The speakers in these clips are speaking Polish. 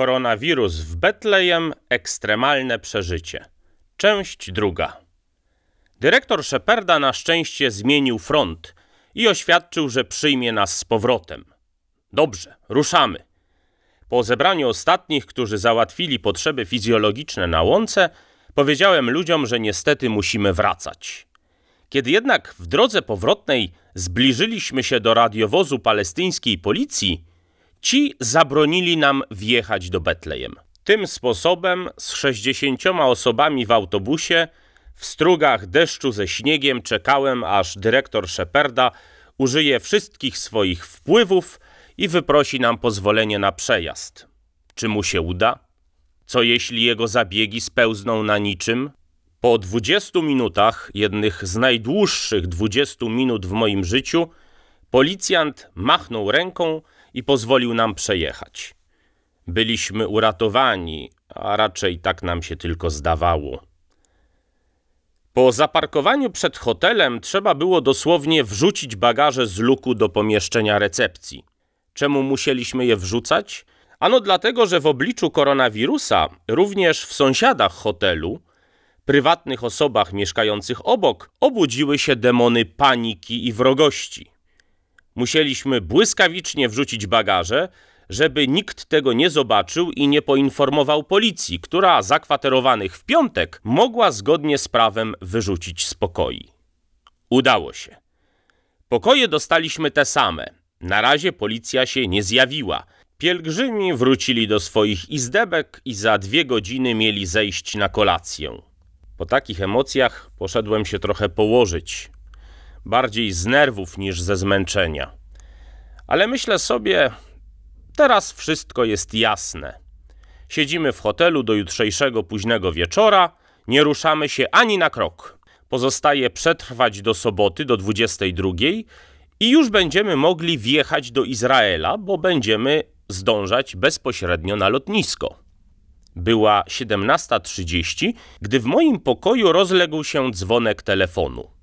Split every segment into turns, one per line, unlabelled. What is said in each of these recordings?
Koronawirus w Betlejem ekstremalne przeżycie. Część druga. Dyrektor Sheparda na szczęście zmienił front i oświadczył, że przyjmie nas z powrotem. Dobrze, ruszamy. Po zebraniu ostatnich, którzy załatwili potrzeby fizjologiczne na łące, powiedziałem ludziom, że niestety musimy wracać. Kiedy jednak w drodze powrotnej zbliżyliśmy się do radiowozu palestyńskiej policji, ci zabronili nam wjechać do Betlejem. Tym sposobem z 60 osobami w autobusie w strugach deszczu ze śniegiem czekałem, aż dyrektor Sheparda użyje wszystkich swoich wpływów i wyprosi nam pozwolenie na przejazd. Czy mu się uda? Co jeśli jego zabiegi spełzną na niczym? Po 20 minutach, jednych z najdłuższych 20 minut w moim życiu, policjant machnął ręką i pozwolił nam przejechać. Byliśmy uratowani, a raczej tak nam się tylko zdawało. Po zaparkowaniu przed hotelem trzeba było dosłownie wrzucić bagaże z luku do pomieszczenia recepcji. Czemu musieliśmy je wrzucać? Ano dlatego, że w obliczu koronawirusa również w sąsiadach hotelu, prywatnych osobach mieszkających obok, obudziły się demony paniki i wrogości. Musieliśmy błyskawicznie wrzucić bagaże, żeby nikt tego nie zobaczył i nie poinformował policji, która zakwaterowanych w piątek mogła zgodnie z prawem wyrzucić z pokoi. Udało się. Pokoje dostaliśmy te same. Na razie policja się nie zjawiła. Pielgrzymi wrócili do swoich izdebek i za dwie godziny mieli zejść na kolację. Po takich emocjach poszedłem się trochę położyć. Bardziej z nerwów niż ze zmęczenia. Ale myślę sobie, teraz wszystko jest jasne. Siedzimy w hotelu do jutrzejszego późnego wieczora, nie ruszamy się ani na krok. Pozostaje przetrwać do soboty do 22 i już będziemy mogli wjechać do Izraela, bo będziemy zdążać bezpośrednio na lotnisko. Była 17.30, gdy w moim pokoju rozległ się dzwonek telefonu.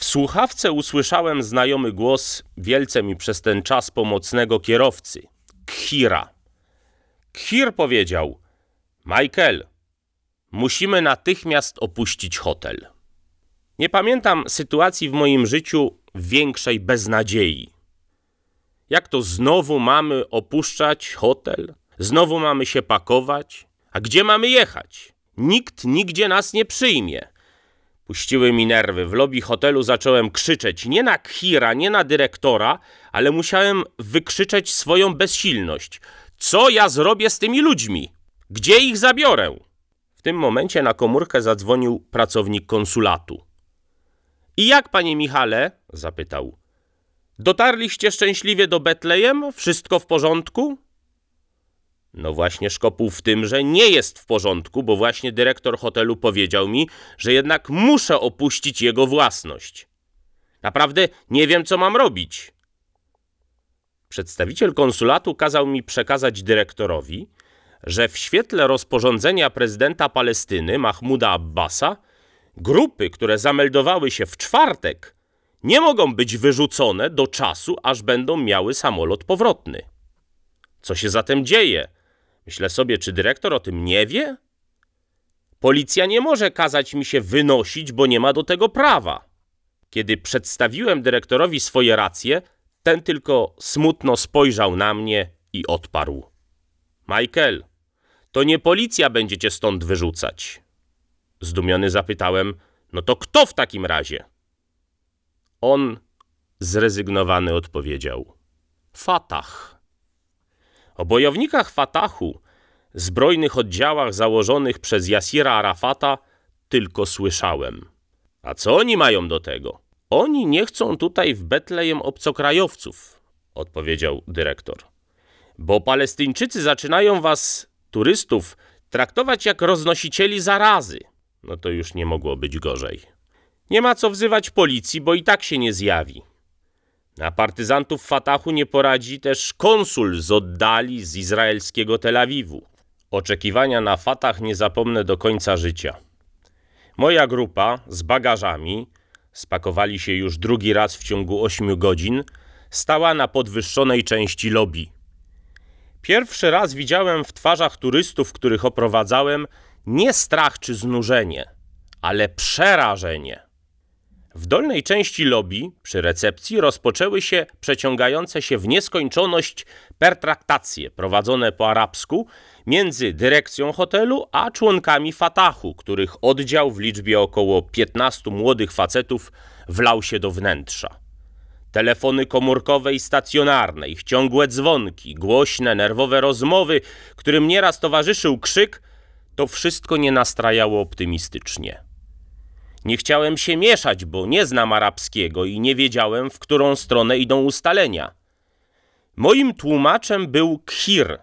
W słuchawce usłyszałem znajomy głos wielce mi przez ten czas pomocnego kierowcy, Khira. Khir powiedział: Michael, musimy natychmiast opuścić hotel. Nie pamiętam sytuacji w moim życiu większej beznadziei. Jak to znowu mamy opuszczać hotel? Znowu mamy się pakować? A gdzie mamy jechać? Nikt nigdzie nas nie przyjmie. Puściły mi nerwy. W lobby hotelu zacząłem krzyczeć nie na Khira, nie na dyrektora, ale musiałem wykrzyczeć swoją bezsilność. Co ja zrobię z tymi ludźmi? Gdzie ich zabiorę? W tym momencie na komórkę zadzwonił pracownik konsulatu. I jak, panie Michale? zapytał. Dotarliście szczęśliwie do Betlejem? Wszystko w porządku? No właśnie szkopuł w tym, że nie jest w porządku, bo właśnie dyrektor hotelu powiedział mi, że jednak muszę opuścić jego własność. Naprawdę nie wiem, co mam robić. Przedstawiciel konsulatu kazał mi przekazać dyrektorowi, że w świetle rozporządzenia prezydenta Palestyny Mahmuda Abbasa grupy, które zameldowały się w czwartek, nie mogą być wyrzucone do czasu, aż będą miały samolot powrotny. Co się zatem dzieje? Myślę sobie, czy dyrektor o tym nie wie? Policja nie może kazać mi się wynosić, bo nie ma do tego prawa. Kiedy przedstawiłem dyrektorowi swoje racje, ten tylko smutno spojrzał na mnie i odparł. Michael, to nie policja będzie cię stąd wyrzucać. Zdumiony zapytałem, no to kto w takim razie? On zrezygnowany odpowiedział. Fatah. O bojownikach Fatahu, zbrojnych oddziałach założonych przez Jasira Arafata, tylko słyszałem. A co oni mają do tego? Oni nie chcą tutaj w Betlejem obcokrajowców, odpowiedział dyrektor. Bo Palestyńczycy zaczynają was, turystów, traktować jak roznosicieli zarazy. No to już nie mogło być gorzej. Nie ma co wzywać policji, bo i tak się nie zjawi. Na partyzantów Fatahu nie poradzi też konsul z oddali z izraelskiego Tel Awiwu. Oczekiwania na Fatah nie zapomnę do końca życia. Moja grupa z bagażami, spakowali się już drugi raz w ciągu ośmiu godzin, stała na podwyższonej części lobby. Pierwszy raz widziałem w twarzach turystów, których oprowadzałem, nie strach czy znużenie, ale przerażenie. W dolnej części lobby, przy recepcji, rozpoczęły się przeciągające się w nieskończoność pertraktacje prowadzone po arabsku między dyrekcją hotelu a członkami Fatahu, których oddział w liczbie około 15 młodych facetów wlał się do wnętrza. Telefony komórkowe i stacjonarne, ich ciągłe dzwonki, głośne, nerwowe rozmowy, którym nieraz towarzyszył krzyk, to wszystko nie nastrajało optymistycznie. Nie chciałem się mieszać, bo nie znam arabskiego i nie wiedziałem, w którą stronę idą ustalenia. Moim tłumaczem był Khir,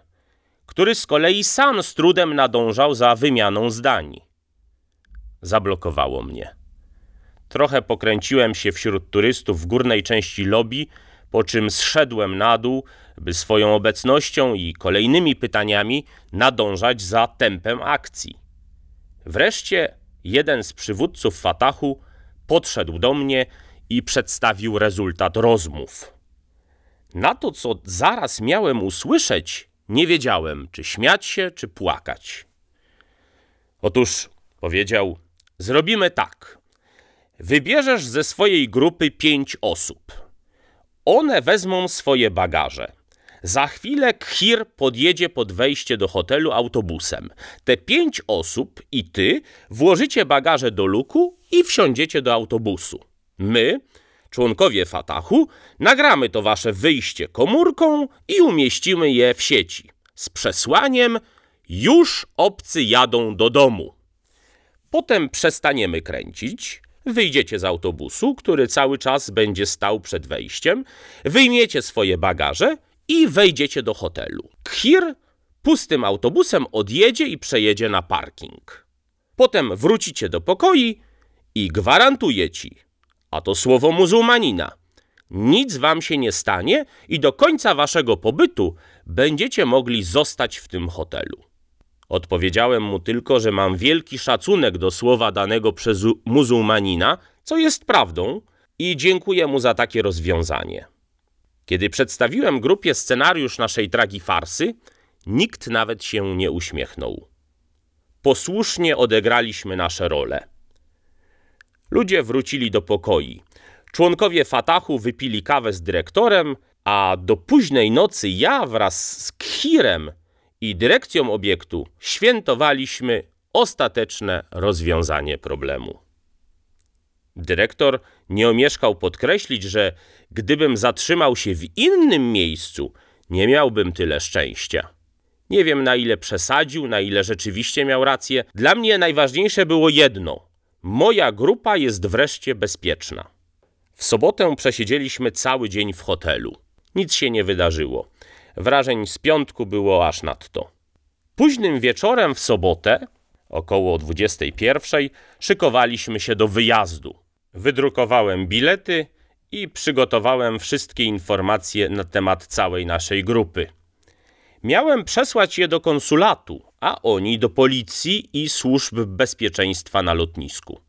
który z kolei sam z trudem nadążał za wymianą zdań. Zablokowało mnie. Trochę pokręciłem się wśród turystów w górnej części lobby, po czym zszedłem na dół, by swoją obecnością i kolejnymi pytaniami nadążać za tempem akcji. Wreszcie jeden z przywódców Fatahu podszedł do mnie i przedstawił rezultat rozmów. Na to, co zaraz miałem usłyszeć, nie wiedziałem, czy śmiać się, czy płakać. Otóż, powiedział, zrobimy tak. Wybierzesz ze swojej grupy pięć osób. One wezmą swoje bagaże. Za chwilę Khir podjedzie pod wejście do hotelu autobusem. Te pięć osób i ty włożycie bagaże do luku i wsiądziecie do autobusu. My, członkowie Fatahu, nagramy to wasze wyjście komórką i umieścimy je w sieci. Z przesłaniem już obcy jadą do domu. Potem przestaniemy kręcić, wyjdziecie z autobusu, który cały czas będzie stał przed wejściem, wyjmiecie swoje bagaże i wejdziecie do hotelu. Khir pustym autobusem odjedzie i przejedzie na parking. Potem wrócicie do pokoi i gwarantuję ci, a to słowo muzułmanina, nic wam się nie stanie i do końca waszego pobytu będziecie mogli zostać w tym hotelu. Odpowiedziałem mu tylko, że mam wielki szacunek do słowa danego przez muzułmanina, co jest prawdą, i dziękuję mu za takie rozwiązanie. Kiedy przedstawiłem grupie scenariusz naszej tragi farsy, nikt nawet się nie uśmiechnął. Posłusznie odegraliśmy nasze role. Ludzie wrócili do pokoi. Członkowie Fatahu wypili kawę z dyrektorem, a do późnej nocy ja wraz z Khirem i dyrekcją obiektu świętowaliśmy ostateczne rozwiązanie problemu. Dyrektor nie omieszkał podkreślić, że gdybym zatrzymał się w innym miejscu, nie miałbym tyle szczęścia. Nie wiem, na ile przesadził, na ile rzeczywiście miał rację. Dla mnie najważniejsze było jedno: moja grupa jest wreszcie bezpieczna. W sobotę przesiedzieliśmy cały dzień w hotelu. Nic się nie wydarzyło. Wrażeń z piątku było aż nadto. Późnym wieczorem w sobotę, około 21, szykowaliśmy się do wyjazdu. Wydrukowałem bilety i przygotowałem wszystkie informacje na temat całej naszej grupy. Miałem przesłać je do konsulatu, a oni do policji i służb bezpieczeństwa na lotnisku.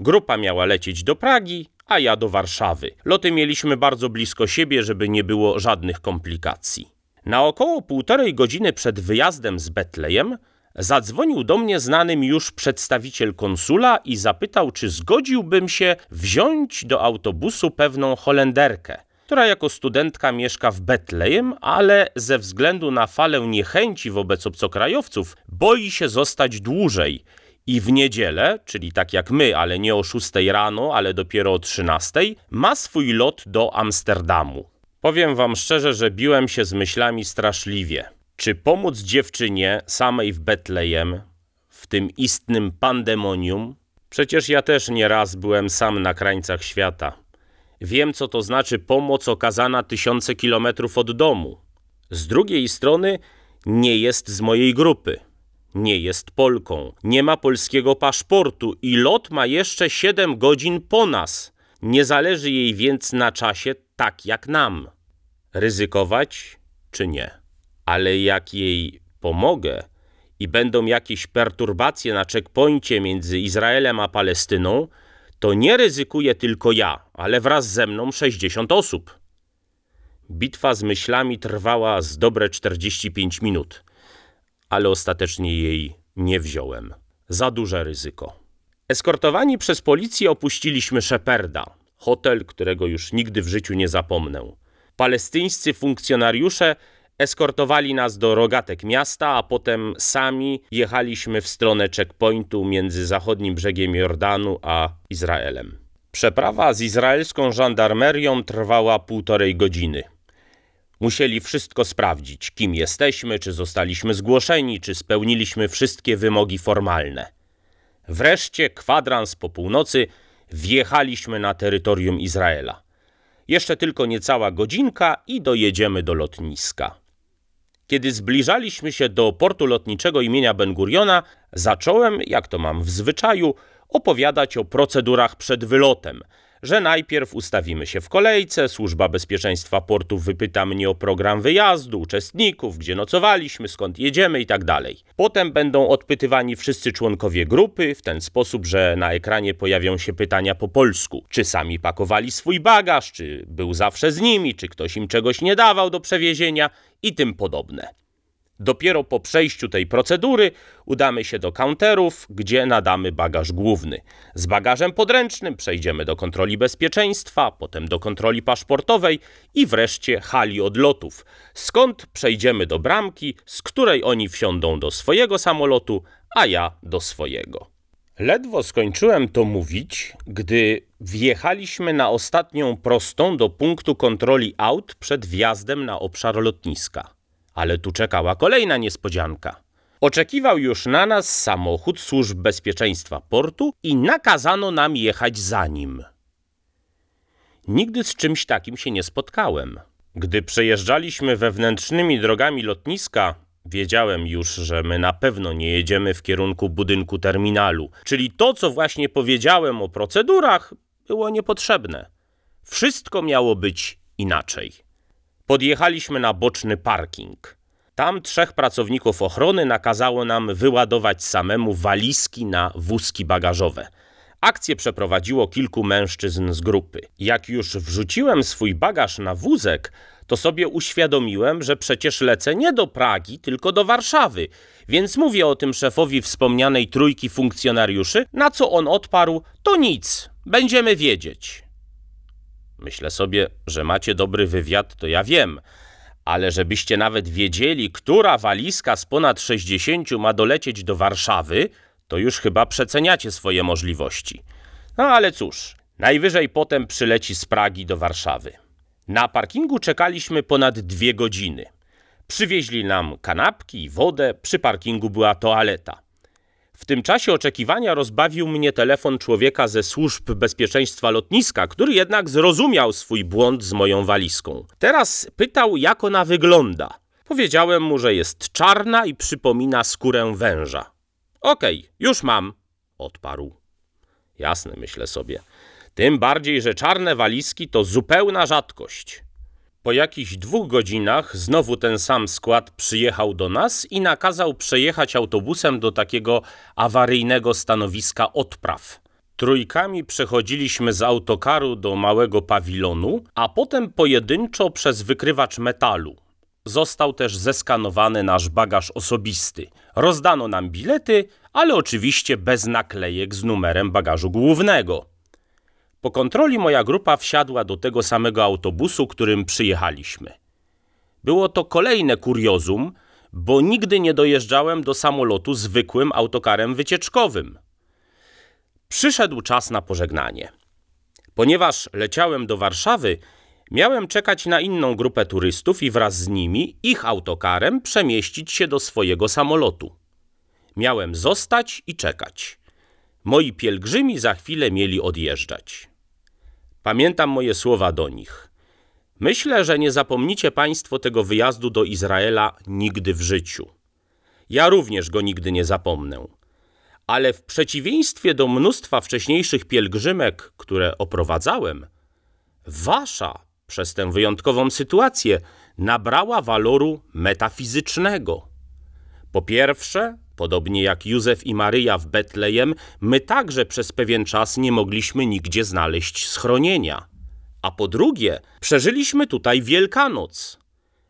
Grupa miała lecieć do Pragi, a ja do Warszawy. Loty mieliśmy bardzo blisko siebie, żeby nie było żadnych komplikacji. Na około półtorej godziny przed wyjazdem z Betlejem zadzwonił do mnie znany mi już przedstawiciel konsula i zapytał, czy zgodziłbym się wziąć do autobusu pewną Holenderkę, która jako studentka mieszka w Betlejem, ale ze względu na falę niechęci wobec obcokrajowców boi się zostać dłużej i w niedzielę, czyli tak jak my, ale nie o 6 rano, ale dopiero o 13, ma swój lot do Amsterdamu. Powiem wam szczerze, że biłem się z myślami straszliwie. Czy pomóc dziewczynie samej w Betlejem, w tym istnym pandemonium? Przecież ja też nieraz byłem sam na krańcach świata. Wiem, co to znaczy pomoc okazana tysiące kilometrów od domu. Z drugiej strony nie jest z mojej grupy. Nie jest Polką, nie ma polskiego paszportu i lot ma jeszcze 7 godzin po nas. Nie zależy jej więc na czasie tak jak nam. Ryzykować czy nie? Ale jak jej pomogę i będą jakieś perturbacje na checkpoincie między Izraelem a Palestyną, to nie ryzykuję tylko ja, ale wraz ze mną 60 osób. Bitwa z myślami trwała z dobre 45 minut, ale ostatecznie jej nie wziąłem. Za duże ryzyko. Eskortowani przez policję opuściliśmy Sheperda, hotel, którego już nigdy w życiu nie zapomnę. Palestyńscy funkcjonariusze eskortowali nas do rogatek miasta, a potem sami jechaliśmy w stronę checkpointu między zachodnim brzegiem Jordanu a Izraelem. Przeprawa z izraelską żandarmerią trwała półtorej godziny. Musieli wszystko sprawdzić, kim jesteśmy, czy zostaliśmy zgłoszeni, czy spełniliśmy wszystkie wymogi formalne. Wreszcie, kwadrans po północy, wjechaliśmy na terytorium Izraela. Jeszcze tylko niecała godzinka i dojedziemy do lotniska. Kiedy zbliżaliśmy się do portu lotniczego imienia Ben Guriona, zacząłem, jak to mam w zwyczaju, opowiadać o procedurach przed wylotem, że najpierw ustawimy się w kolejce, służba bezpieczeństwa portu wypyta mnie o program wyjazdu, uczestników, gdzie nocowaliśmy, skąd jedziemy itd. Tak Potem będą odpytywani wszyscy członkowie grupy w ten sposób, że na ekranie pojawią się pytania po polsku. Czy sami pakowali swój bagaż, czy był zawsze z nimi, czy ktoś im czegoś nie dawał do przewiezienia i tym podobne. Dopiero po przejściu tej procedury udamy się do counterów, gdzie nadamy bagaż główny. Z bagażem podręcznym przejdziemy do kontroli bezpieczeństwa, potem do kontroli paszportowej i wreszcie hali odlotów, skąd przejdziemy do bramki, z której oni wsiądą do swojego samolotu, a ja do swojego. Ledwo skończyłem to mówić, gdy wjechaliśmy na ostatnią prostą do punktu kontroli aut przed wjazdem na obszar lotniska. Ale tu czekała kolejna niespodzianka. Oczekiwał już na nas samochód służb bezpieczeństwa portu i nakazano nam jechać za nim. Nigdy z czymś takim się nie spotkałem. Gdy przejeżdżaliśmy wewnętrznymi drogami lotniska, wiedziałem już, że my na pewno nie jedziemy w kierunku budynku terminalu, czyli to, co właśnie powiedziałem o procedurach, było niepotrzebne. Wszystko miało być inaczej. Podjechaliśmy na boczny parking. Tam trzech pracowników ochrony nakazało nam wyładować samemu walizki na wózki bagażowe. Akcję przeprowadziło kilku mężczyzn z grupy. Jak już wrzuciłem swój bagaż na wózek, to sobie uświadomiłem, że przecież lecę nie do Pragi, tylko do Warszawy, więc mówię o tym szefowi wspomnianej trójki funkcjonariuszy, na co on odparł: To nic, będziemy wiedzieć. Myślę sobie, że macie dobry wywiad, to ja wiem, ale żebyście nawet wiedzieli, która walizka z ponad 60 ma dolecieć do Warszawy, to już chyba przeceniacie swoje możliwości. No ale cóż, najwyżej potem przyleci z Pragi do Warszawy. Na parkingu czekaliśmy ponad dwie godziny. Przywieźli nam kanapki i wodę, przy parkingu była toaleta. W tym czasie oczekiwania rozbawił mnie telefon człowieka ze służb bezpieczeństwa lotniska, który jednak zrozumiał swój błąd z moją walizką. Teraz pytał, jak ona wygląda. Powiedziałem mu, że jest czarna i przypomina skórę węża. Okej, okay, już mam, odparł. Jasne, myślę sobie. Tym bardziej, że czarne walizki to zupełna rzadkość. Po jakichś dwóch godzinach znowu ten sam skład przyjechał do nas i nakazał przejechać autobusem do takiego awaryjnego stanowiska odpraw. Trójkami przechodziliśmy z autokaru do małego pawilonu, a potem pojedynczo przez wykrywacz metalu. Został też zeskanowany nasz bagaż osobisty. Rozdano nam bilety, ale oczywiście bez naklejek z numerem bagażu głównego. Po kontroli moja grupa wsiadła do tego samego autobusu, którym przyjechaliśmy. Było to kolejne kuriozum, bo nigdy nie dojeżdżałem do samolotu zwykłym autokarem wycieczkowym. Przyszedł czas na pożegnanie. Ponieważ leciałem do Warszawy, miałem czekać na inną grupę turystów i wraz z nimi, ich autokarem, przemieścić się do swojego samolotu. Miałem zostać i czekać. Moi pielgrzymi za chwilę mieli odjeżdżać. Pamiętam moje słowa do nich. Myślę, że nie zapomnicie Państwo tego wyjazdu do Izraela nigdy w życiu. Ja również go nigdy nie zapomnę. Ale w przeciwieństwie do mnóstwa wcześniejszych pielgrzymek, które oprowadzałem, wasza przez tę wyjątkową sytuację nabrała waloru metafizycznego. Po pierwsze, Podobnie jak Józef i Maryja w Betlejem, my także przez pewien czas nie mogliśmy nigdzie znaleźć schronienia. A po drugie, przeżyliśmy tutaj Wielkanoc,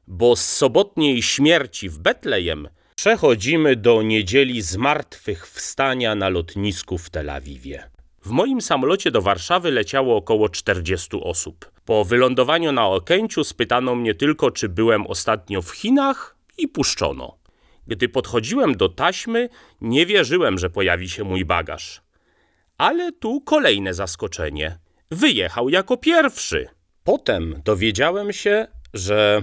bo z sobotniej śmierci w Betlejem przechodzimy do niedzieli zmartwychwstania na lotnisku w Tel Awiwie. W moim samolocie do Warszawy leciało około 40 osób. Po wylądowaniu na Okęciu spytano mnie tylko, czy byłem ostatnio w Chinach i puszczono. Gdy podchodziłem do taśmy, nie wierzyłem, że pojawi się mój bagaż. Ale tu kolejne zaskoczenie. Wyjechał jako pierwszy. Potem dowiedziałem się, że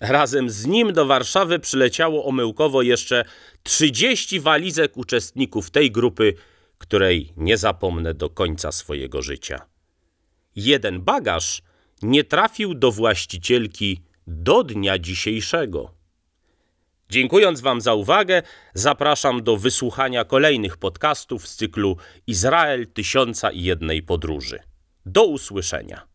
razem z nim do Warszawy przyleciało omyłkowo jeszcze 30 walizek uczestników tej grupy, której nie zapomnę do końca swojego życia. Jeden bagaż nie trafił do właścicielki do dnia dzisiejszego. Dziękując Wam za uwagę, zapraszam do wysłuchania kolejnych podcastów z cyklu Izrael Tysiąca i Jednej Podróży. Do usłyszenia.